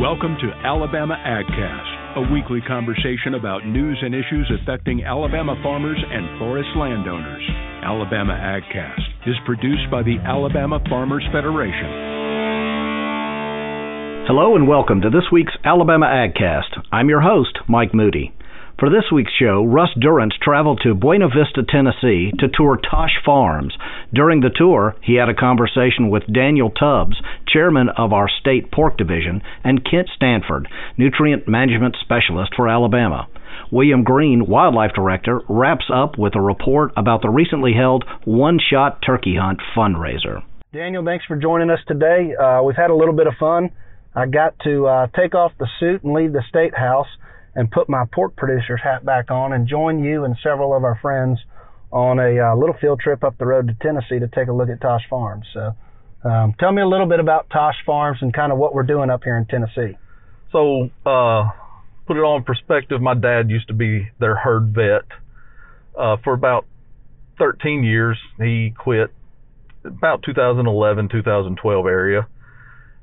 Welcome to Alabama AgCast, a weekly conversation about news and issues affecting Alabama farmers and forest landowners. Alabama AgCast is produced by the Alabama Farmers Federation. Hello and welcome to this week's Alabama AgCast. I'm your host, Mike Moody. For this week's show, Russ Durrance traveled to Buena Vista, Tennessee to tour Tosh Farms. During the tour, he had a conversation with Daniel Tubbs, chairman of our state pork division, and Kent Stanford, nutrient management specialist for Alabama. William Green, wildlife director, wraps up with a report about the recently held One Shot Turkey Hunt fundraiser. Daniel, thanks for joining us today. Uh, we've had a little bit of fun. I got to uh, take off the suit and leave the state house and put my pork producer's hat back on and join you and several of our friends on a uh, little field trip up the road to Tennessee to take a look at Tosh Farms. So, um, tell me a little bit about Tosh Farms and kind of what we're doing up here in Tennessee. So, uh, put it on perspective, my dad used to be their herd vet uh, for about 13 years. He quit about 2011, 2012 area.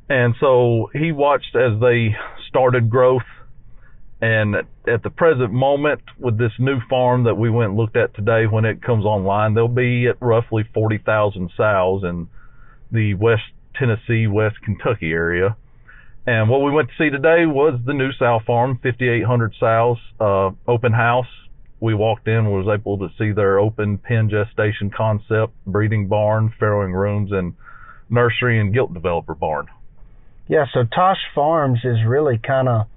And so he watched as they started growth and at the present moment, with this new farm that we went and looked at today, when it comes online, they'll be at roughly 40,000 sows in the West Tennessee, West Kentucky area. And what we went to see today was the new sow farm, 5,800 sows, uh, open house. We walked in, was able to see their open pen gestation concept, breeding barn, farrowing rooms, and nursery and gilt developer barn. Yeah, so Tosh Farms is really kind of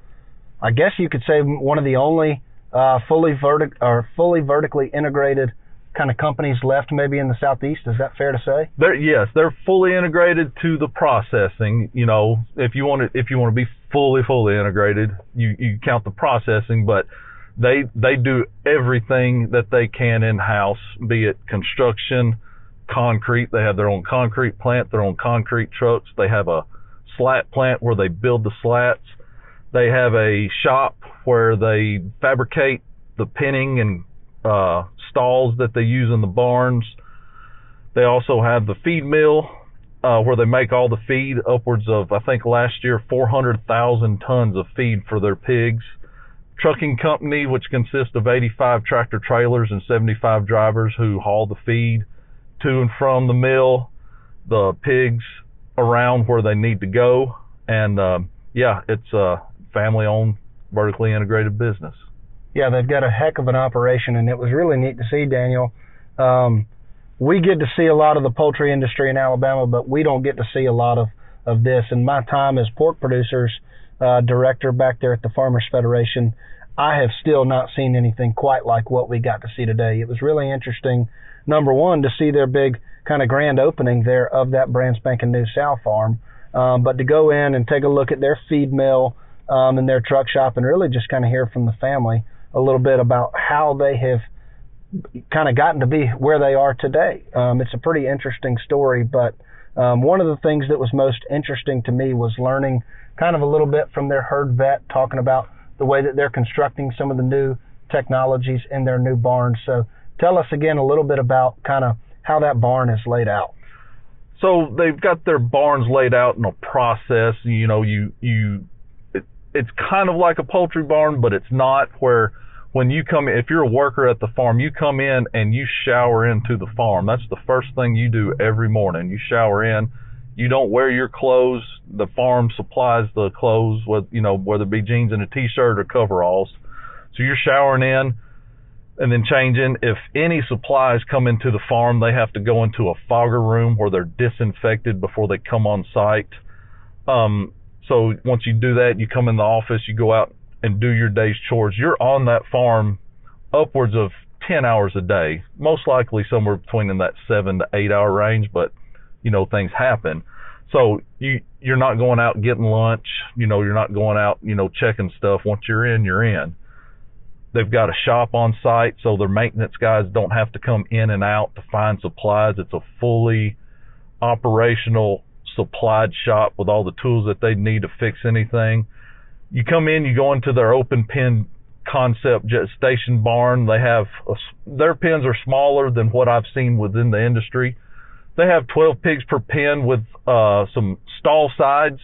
I guess you could say one of the only uh, fully vertic or fully vertically integrated kind of companies left maybe in the southeast. Is that fair to say? They're, yes, they're fully integrated to the processing. You know, if you want to if you want to be fully fully integrated, you you count the processing, but they they do everything that they can in house, be it construction, concrete. They have their own concrete plant, their own concrete trucks. They have a slat plant where they build the slats. They have a shop where they fabricate the penning and uh, stalls that they use in the barns. They also have the feed mill uh, where they make all the feed, upwards of I think last year 400,000 tons of feed for their pigs. Trucking company, which consists of 85 tractor trailers and 75 drivers who haul the feed to and from the mill, the pigs around where they need to go, and uh, yeah, it's uh, family owned, vertically integrated business. Yeah, they've got a heck of an operation, and it was really neat to see, Daniel. Um, we get to see a lot of the poultry industry in Alabama, but we don't get to see a lot of, of this. In my time as pork producers uh, director back there at the Farmers Federation, I have still not seen anything quite like what we got to see today. It was really interesting, number one, to see their big kind of grand opening there of that brand spanking new sow farm, um, but to go in and take a look at their feed mill, um, in their truck shop and really just kind of hear from the family a little bit about how they have kind of gotten to be where they are today. Um, it's a pretty interesting story, but um, one of the things that was most interesting to me was learning kind of a little bit from their herd vet talking about the way that they're constructing some of the new technologies in their new barns. So tell us again a little bit about kind of how that barn is laid out. So they've got their barns laid out in a process. You know, you you it's kind of like a poultry barn, but it's not where when you come if you're a worker at the farm, you come in and you shower into the farm. That's the first thing you do every morning. You shower in. You don't wear your clothes. The farm supplies the clothes, with you know, whether it be jeans and a t-shirt or coveralls. So you're showering in and then changing. If any supplies come into the farm, they have to go into a fogger room where they're disinfected before they come on site. Um, so once you do that, you come in the office, you go out and do your day's chores. You're on that farm upwards of 10 hours a day, most likely somewhere between in that seven to eight hour range, but you know, things happen. So you, you're not going out getting lunch, you know, you're not going out, you know, checking stuff. Once you're in, you're in. They've got a shop on site, so their maintenance guys don't have to come in and out to find supplies. It's a fully operational supplied shop with all the tools that they need to fix anything. You come in, you go into their open pen concept gestation barn. They have a, their pens are smaller than what I've seen within the industry. They have 12 pigs per pen with uh, some stall sides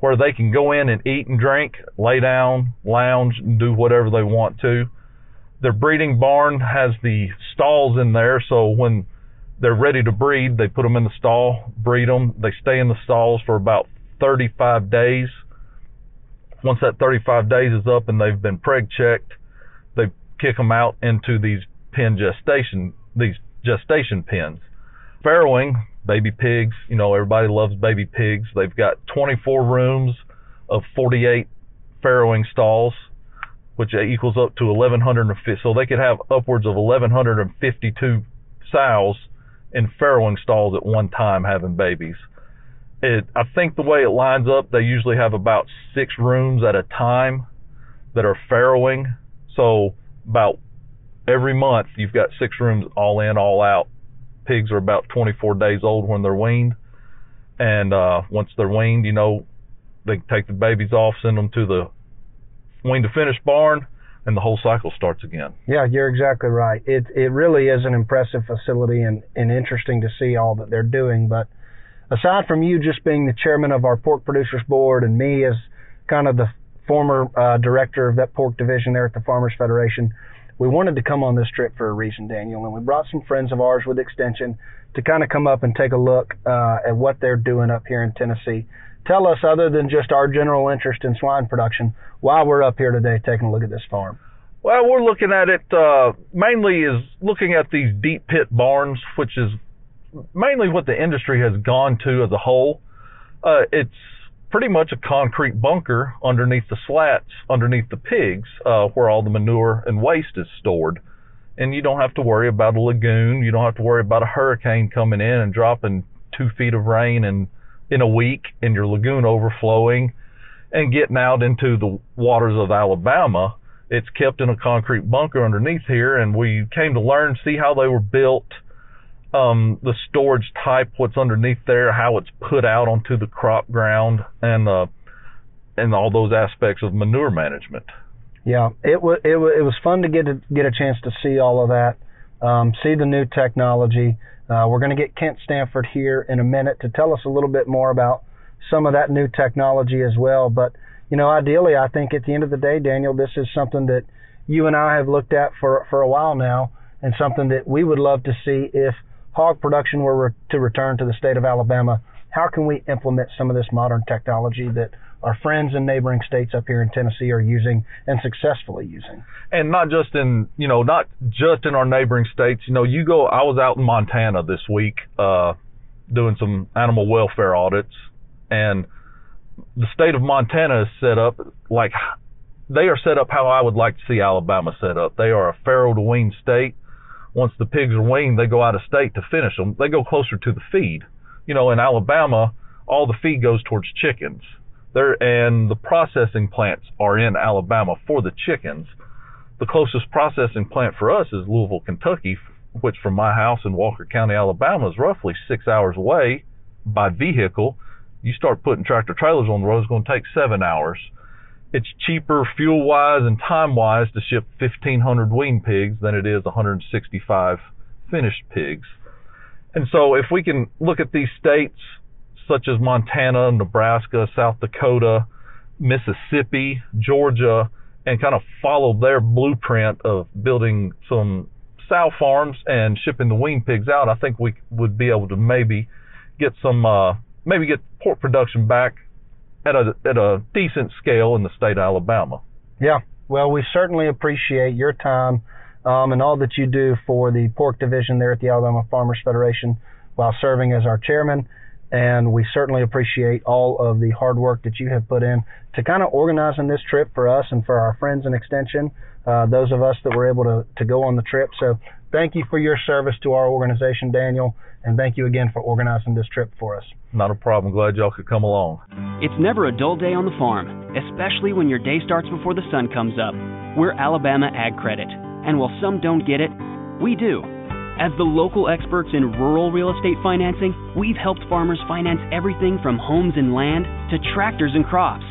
where they can go in and eat and drink, lay down, lounge, and do whatever they want to. Their breeding barn has the stalls in there, so when they're ready to breed, they put them in the stall, breed them. They stay in the stalls for about 35 days. Once that 35 days is up and they've been preg checked, they kick them out into these pen gestation, these gestation pens. Farrowing, baby pigs, you know, everybody loves baby pigs. They've got 24 rooms of 48 farrowing stalls which equals up to 1150. So they could have upwards of 1152 sows in farrowing stalls at one time having babies. It, I think the way it lines up, they usually have about six rooms at a time that are farrowing. So about every month you've got six rooms all in, all out. Pigs are about 24 days old when they're weaned, and uh, once they're weaned, you know, they take the babies off, send them to the wean to finish barn, and the whole cycle starts again. Yeah, you're exactly right. It it really is an impressive facility and, and interesting to see all that they're doing. But aside from you just being the chairman of our pork producers board and me as kind of the former uh, director of that pork division there at the Farmers Federation, we wanted to come on this trip for a reason, Daniel, and we brought some friends of ours with Extension to kind of come up and take a look uh, at what they're doing up here in Tennessee tell us, other than just our general interest in swine production, why we're up here today taking a look at this farm. Well, we're looking at it uh, mainly is looking at these deep pit barns, which is mainly what the industry has gone to as a whole. Uh, it's pretty much a concrete bunker underneath the slats, underneath the pigs, uh, where all the manure and waste is stored. And you don't have to worry about a lagoon. You don't have to worry about a hurricane coming in and dropping two feet of rain and in a week and your lagoon overflowing and getting out into the waters of Alabama. It's kept in a concrete bunker underneath here, and we came to learn, see how they were built, um, the storage type, what's underneath there, how it's put out onto the crop ground, and uh, and all those aspects of manure management. Yeah, it was it was it was fun to get to get a chance to see all of that, um, see the new technology, uh, we're going to get Kent Stanford here in a minute to tell us a little bit more about some of that new technology as well. But, you know, ideally, I think at the end of the day, Daniel, this is something that you and I have looked at for, for a while now and something that we would love to see if hog production were re- to return to the state of Alabama. How can we implement some of this modern technology that our friends in neighboring states up here in Tennessee are using and successfully using. And not just in, you know, not just in our neighboring states. You know, you go, I was out in Montana this week, uh, doing some animal welfare audits and the state of Montana is set up like they are set up how I would like to see Alabama set up. They are a farrow to wean state. Once the pigs are weaned, they go out of state to finish them. They go closer to the feed. You know, in Alabama, all the feed goes towards chickens. There and the processing plants are in Alabama for the chickens. The closest processing plant for us is Louisville, Kentucky, which from my house in Walker County, Alabama, is roughly six hours away by vehicle. You start putting tractor trailers on the road, it's going to take seven hours. It's cheaper fuel wise and time wise to ship 1,500 wean pigs than it is 165 finished pigs. And so if we can look at these states such as Montana, Nebraska, South Dakota, Mississippi, Georgia, and kind of follow their blueprint of building some sow farms and shipping the wean pigs out, I think we would be able to maybe get some, uh, maybe get pork production back at a at a decent scale in the state of Alabama. Yeah, well, we certainly appreciate your time um, and all that you do for the pork division there at the Alabama Farmers Federation while serving as our chairman and we certainly appreciate all of the hard work that you have put in to kind of organizing this trip for us and for our friends in Extension, uh, those of us that were able to, to go on the trip. So thank you for your service to our organization, Daniel, and thank you again for organizing this trip for us. Not a problem. Glad y'all could come along. It's never a dull day on the farm, especially when your day starts before the sun comes up. We're Alabama Ag Credit, and while some don't get it, we do. As the local experts in rural real estate financing, we've helped farmers finance everything from homes and land to tractors and crops.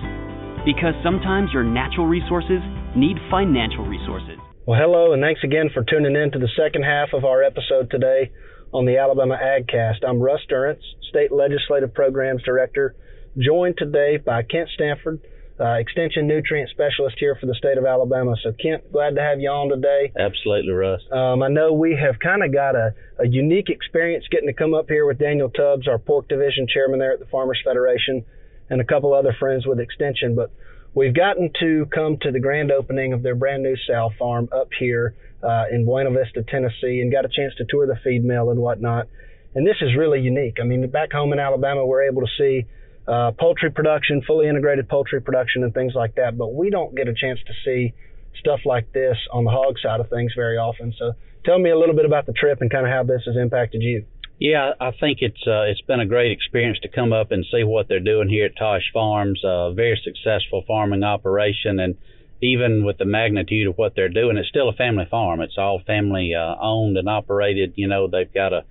Because sometimes your natural resources need financial resources. Well, hello, and thanks again for tuning in to the second half of our episode today on the Alabama AgCast. I'm Russ Durrance, State Legislative Programs Director, joined today by Kent Stanford, uh, Extension Nutrient Specialist here for the state of Alabama. So, Kent, glad to have you on today. Absolutely, Russ. Um, I know we have kind of got a, a unique experience getting to come up here with Daniel Tubbs, our pork division chairman there at the Farmers Federation, and a couple other friends with Extension. But we've gotten to come to the grand opening of their brand new sow farm up here uh, in Buena Vista, Tennessee, and got a chance to tour the feed mill and whatnot. And this is really unique. I mean, back home in Alabama, we're able to see uh, poultry production, fully integrated poultry production, and things like that. But we don't get a chance to see stuff like this on the hog side of things very often. So tell me a little bit about the trip and kind of how this has impacted you. Yeah, I think it's uh, it's been a great experience to come up and see what they're doing here at Tosh Farms. A uh, very successful farming operation, and even with the magnitude of what they're doing, it's still a family farm. It's all family uh, owned and operated. You know, they've got a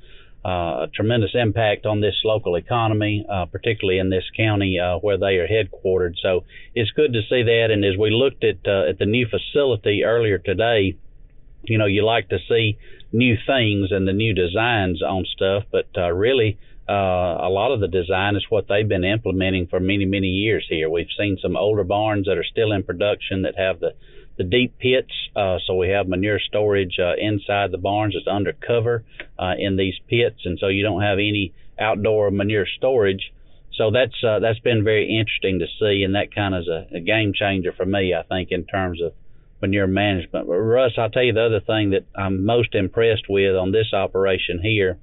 a tremendous impact on this local economy, uh, particularly in this county uh, where they are headquartered. So it's good to see that. And as we looked at uh, at the new facility earlier today, you know, you like to see new things and the new designs on stuff, but uh, really. Uh, a lot of the design is what they've been implementing for many, many years here. We've seen some older barns that are still in production that have the the deep pits. Uh, so we have manure storage uh, inside the barns. It's under cover uh, in these pits, and so you don't have any outdoor manure storage. So that's uh, that's been very interesting to see, and that kind of is a, a game changer for me, I think, in terms of manure management. But Russ, I'll tell you the other thing that I'm most impressed with on this operation here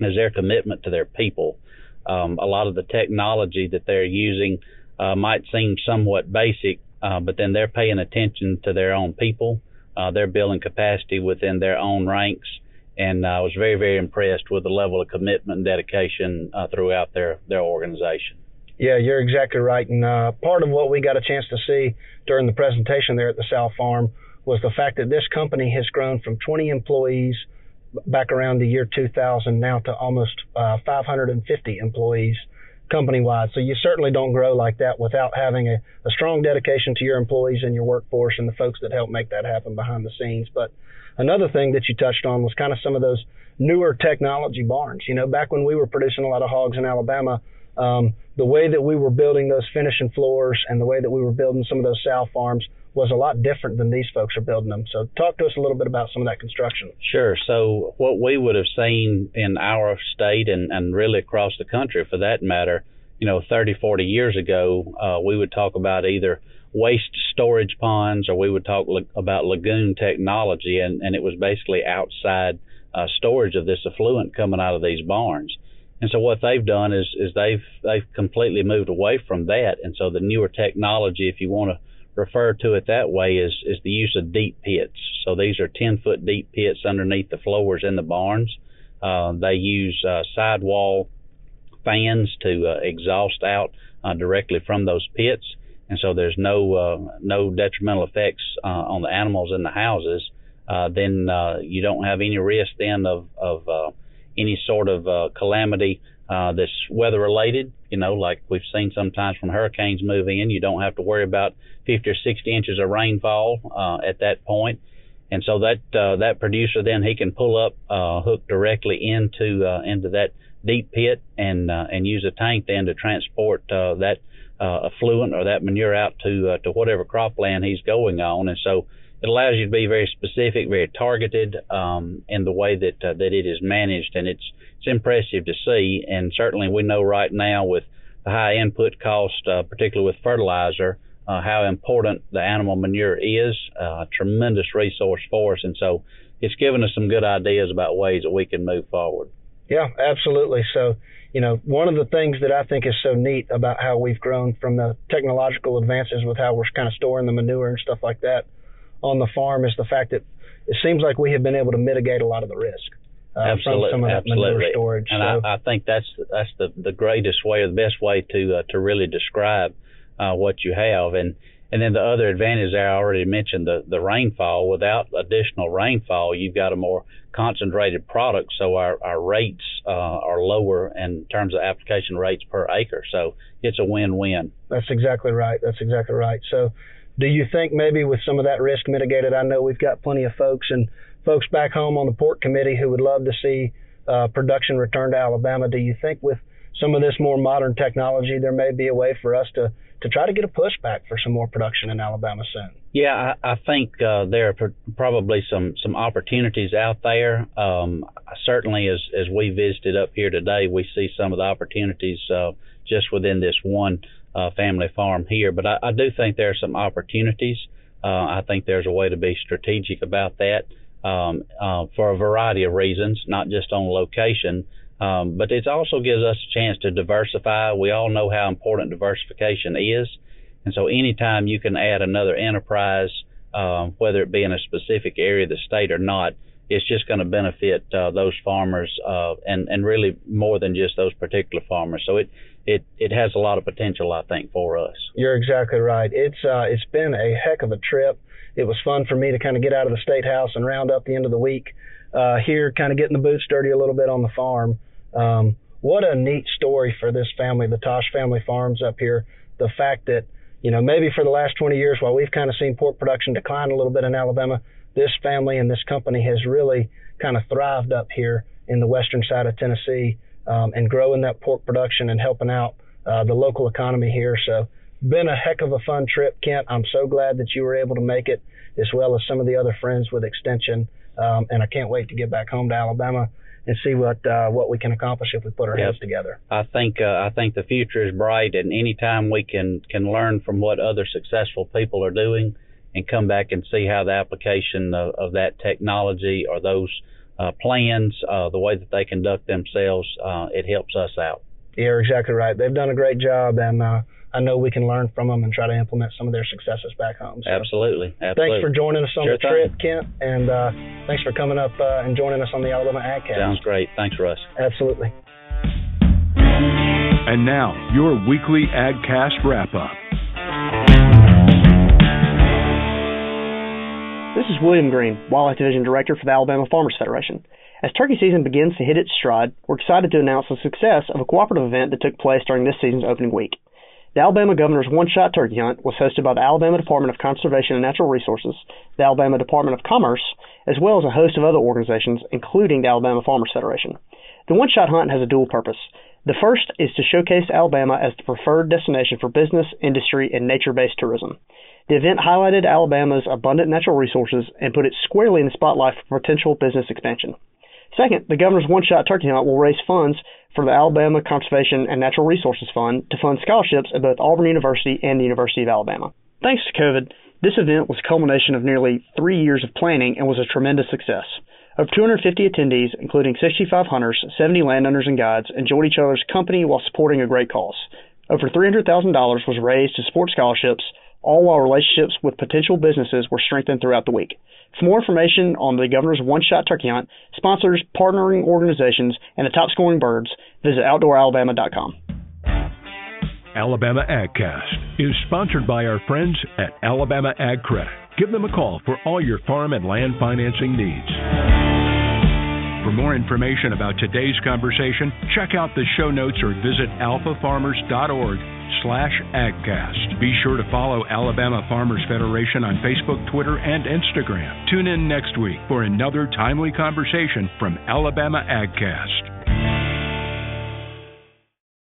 is their commitment to their people. Um, a lot of the technology that they're using uh, might seem somewhat basic, uh, but then they're paying attention to their own people. Uh, they're building capacity within their own ranks, and I was very, very impressed with the level of commitment and dedication uh, throughout their their organization. Yeah, you're exactly right. And uh, part of what we got a chance to see during the presentation there at the sow farm was the fact that this company has grown from 20 employees back around the year 2000 now to almost uh, 550 employees company wide. So you certainly don't grow like that without having a, a strong dedication to your employees and your workforce and the folks that help make that happen behind the scenes. But another thing that you touched on was kind of some of those newer technology barns. You know, back when we were producing a lot of hogs in Alabama, um, the way that we were building those finishing floors and the way that we were building some of those sow farms was a lot different than these folks are building them. So talk to us a little bit about some of that construction. Sure. So what we would have seen in our state and, and really across the country for that matter, you know, 30, 40 years ago, uh, we would talk about either waste storage ponds or we would talk la- about lagoon technology and, and it was basically outside uh, storage of this effluent coming out of these barns. And so what they've done is is they've they've completely moved away from that. And so the newer technology, if you want to refer to it that way is is the use of deep pits. So these are 10 foot deep pits underneath the floors in the barns. Uh, they use uh, sidewall fans to uh, exhaust out uh, directly from those pits, and so there's no uh, no detrimental effects uh, on the animals in the houses. Then you don't have any risk then of of any sort of calamity uh, that's weather related. You know, like we've seen sometimes when hurricanes move in, you don't have to worry about 50 or 60 inches of rainfall uh, at that point. And so that uh, that producer then he can pull up, uh, hook directly into uh, into that deep pit and uh, and use a tank then to transport uh, that uh, effluent or that manure out to uh, to whatever cropland he's going on. And so it allows you to be very specific, very targeted um, in the way that uh, that it is managed, and it's it's impressive to see. And certainly, we know right now with the high input cost, uh, particularly with fertilizer, uh, how important the animal manure is. Uh, a tremendous resource for us, and so it's given us some good ideas about ways that we can move forward. Yeah, absolutely. So, you know, one of the things that I think is so neat about how we've grown from the technological advances with how we're kind of storing the manure and stuff like that on the farm is the fact that it seems like we have been able to mitigate a lot of the risk. Uh, absolutely, from some of that absolutely. manure storage. And so, I, I think that's that's the the greatest way, or the best way to uh, to really describe uh, what you have. And and then the other advantage there, I already mentioned the the rainfall. Without additional rainfall, you've got a more concentrated product, so our our rates uh, are lower in terms of application rates per acre. So it's a win-win. That's exactly right. That's exactly right. So do you think maybe with some of that risk mitigated, I know we've got plenty of folks and folks back home on the pork committee who would love to see uh, production return to Alabama. Do you think with some of this more modern technology, there may be a way for us to to try to get a pushback for some more production in Alabama soon. Yeah, I, I think uh, there are pr- probably some some opportunities out there. Um, certainly, as as we visited up here today, we see some of the opportunities uh, just within this one uh, family farm here. But I, I do think there are some opportunities. Uh, I think there's a way to be strategic about that um, uh, for a variety of reasons, not just on location. Um, but it also gives us a chance to diversify. We all know how important diversification is. And so anytime you can add another enterprise, um, whether it be in a specific area of the state or not, it's just going to benefit uh, those farmers uh, and and really more than just those particular farmers. So it it it has a lot of potential, I think, for us. You're exactly right. It's uh, it's been a heck of a trip. It was fun for me to kind of get out of the state house and round up the end of the week uh, here, kind of getting the boots dirty a little bit on the farm. Um, what a neat story for this family, the Tosh family farms up here. The fact that, you know, maybe for the last 20 years, while we've kind of seen pork production decline a little bit in Alabama, this family and this company has really kind of thrived up here in the western side of Tennessee um, and growing that pork production and helping out uh, the local economy here. So, been a heck of a fun trip, Kent. I'm so glad that you were able to make it, as well as some of the other friends with Extension. Um, and I can't wait to get back home to Alabama and see what uh, what we can accomplish if we put our yep. heads together. I think uh, I think the future is bright, and anytime we can can learn from what other successful people are doing, and come back and see how the application of, of that technology or those uh, plans, uh, the way that they conduct themselves, uh, it helps us out. You're exactly right. They've done a great job, and uh, I know we can learn from them and try to implement some of their successes back home. So Absolutely. Absolutely. Thanks for joining us on sure the trip, Kent, and uh, thanks for coming up uh, and joining us on the Alabama AgCast. Sounds great. Thanks, Russ. Absolutely. And now, your weekly AgCast wrap up. Is William Green, Wildlife Division Director for the Alabama Farmers Federation. As turkey season begins to hit its stride, we're excited to announce the success of a cooperative event that took place during this season's opening week. The Alabama Governor's One Shot Turkey Hunt was hosted by the Alabama Department of Conservation and Natural Resources, the Alabama Department of Commerce, as well as a host of other organizations, including the Alabama Farmers Federation. The One Shot Hunt has a dual purpose. The first is to showcase Alabama as the preferred destination for business, industry, and nature based tourism. The event highlighted Alabama's abundant natural resources and put it squarely in the spotlight for potential business expansion. Second, the governor's one shot turkey hunt will raise funds for the Alabama Conservation and Natural Resources Fund to fund scholarships at both Auburn University and the University of Alabama. Thanks to COVID, this event was a culmination of nearly three years of planning and was a tremendous success. Over 250 attendees, including 65 hunters, 70 landowners, and guides, enjoyed each other's company while supporting a great cause. Over $300,000 was raised to support scholarships, all while relationships with potential businesses were strengthened throughout the week. For more information on the Governor's One Shot Turkey Hunt, sponsors, partnering organizations, and the top scoring birds, visit OutdoorAlabama.com. Alabama AgCast is sponsored by our friends at Alabama Ag Credit. Give them a call for all your farm and land financing needs. For more information about today's conversation, check out the show notes or visit alfafarmers.org slash agcast. Be sure to follow Alabama Farmers Federation on Facebook, Twitter, and Instagram. Tune in next week for another timely conversation from Alabama AgCast.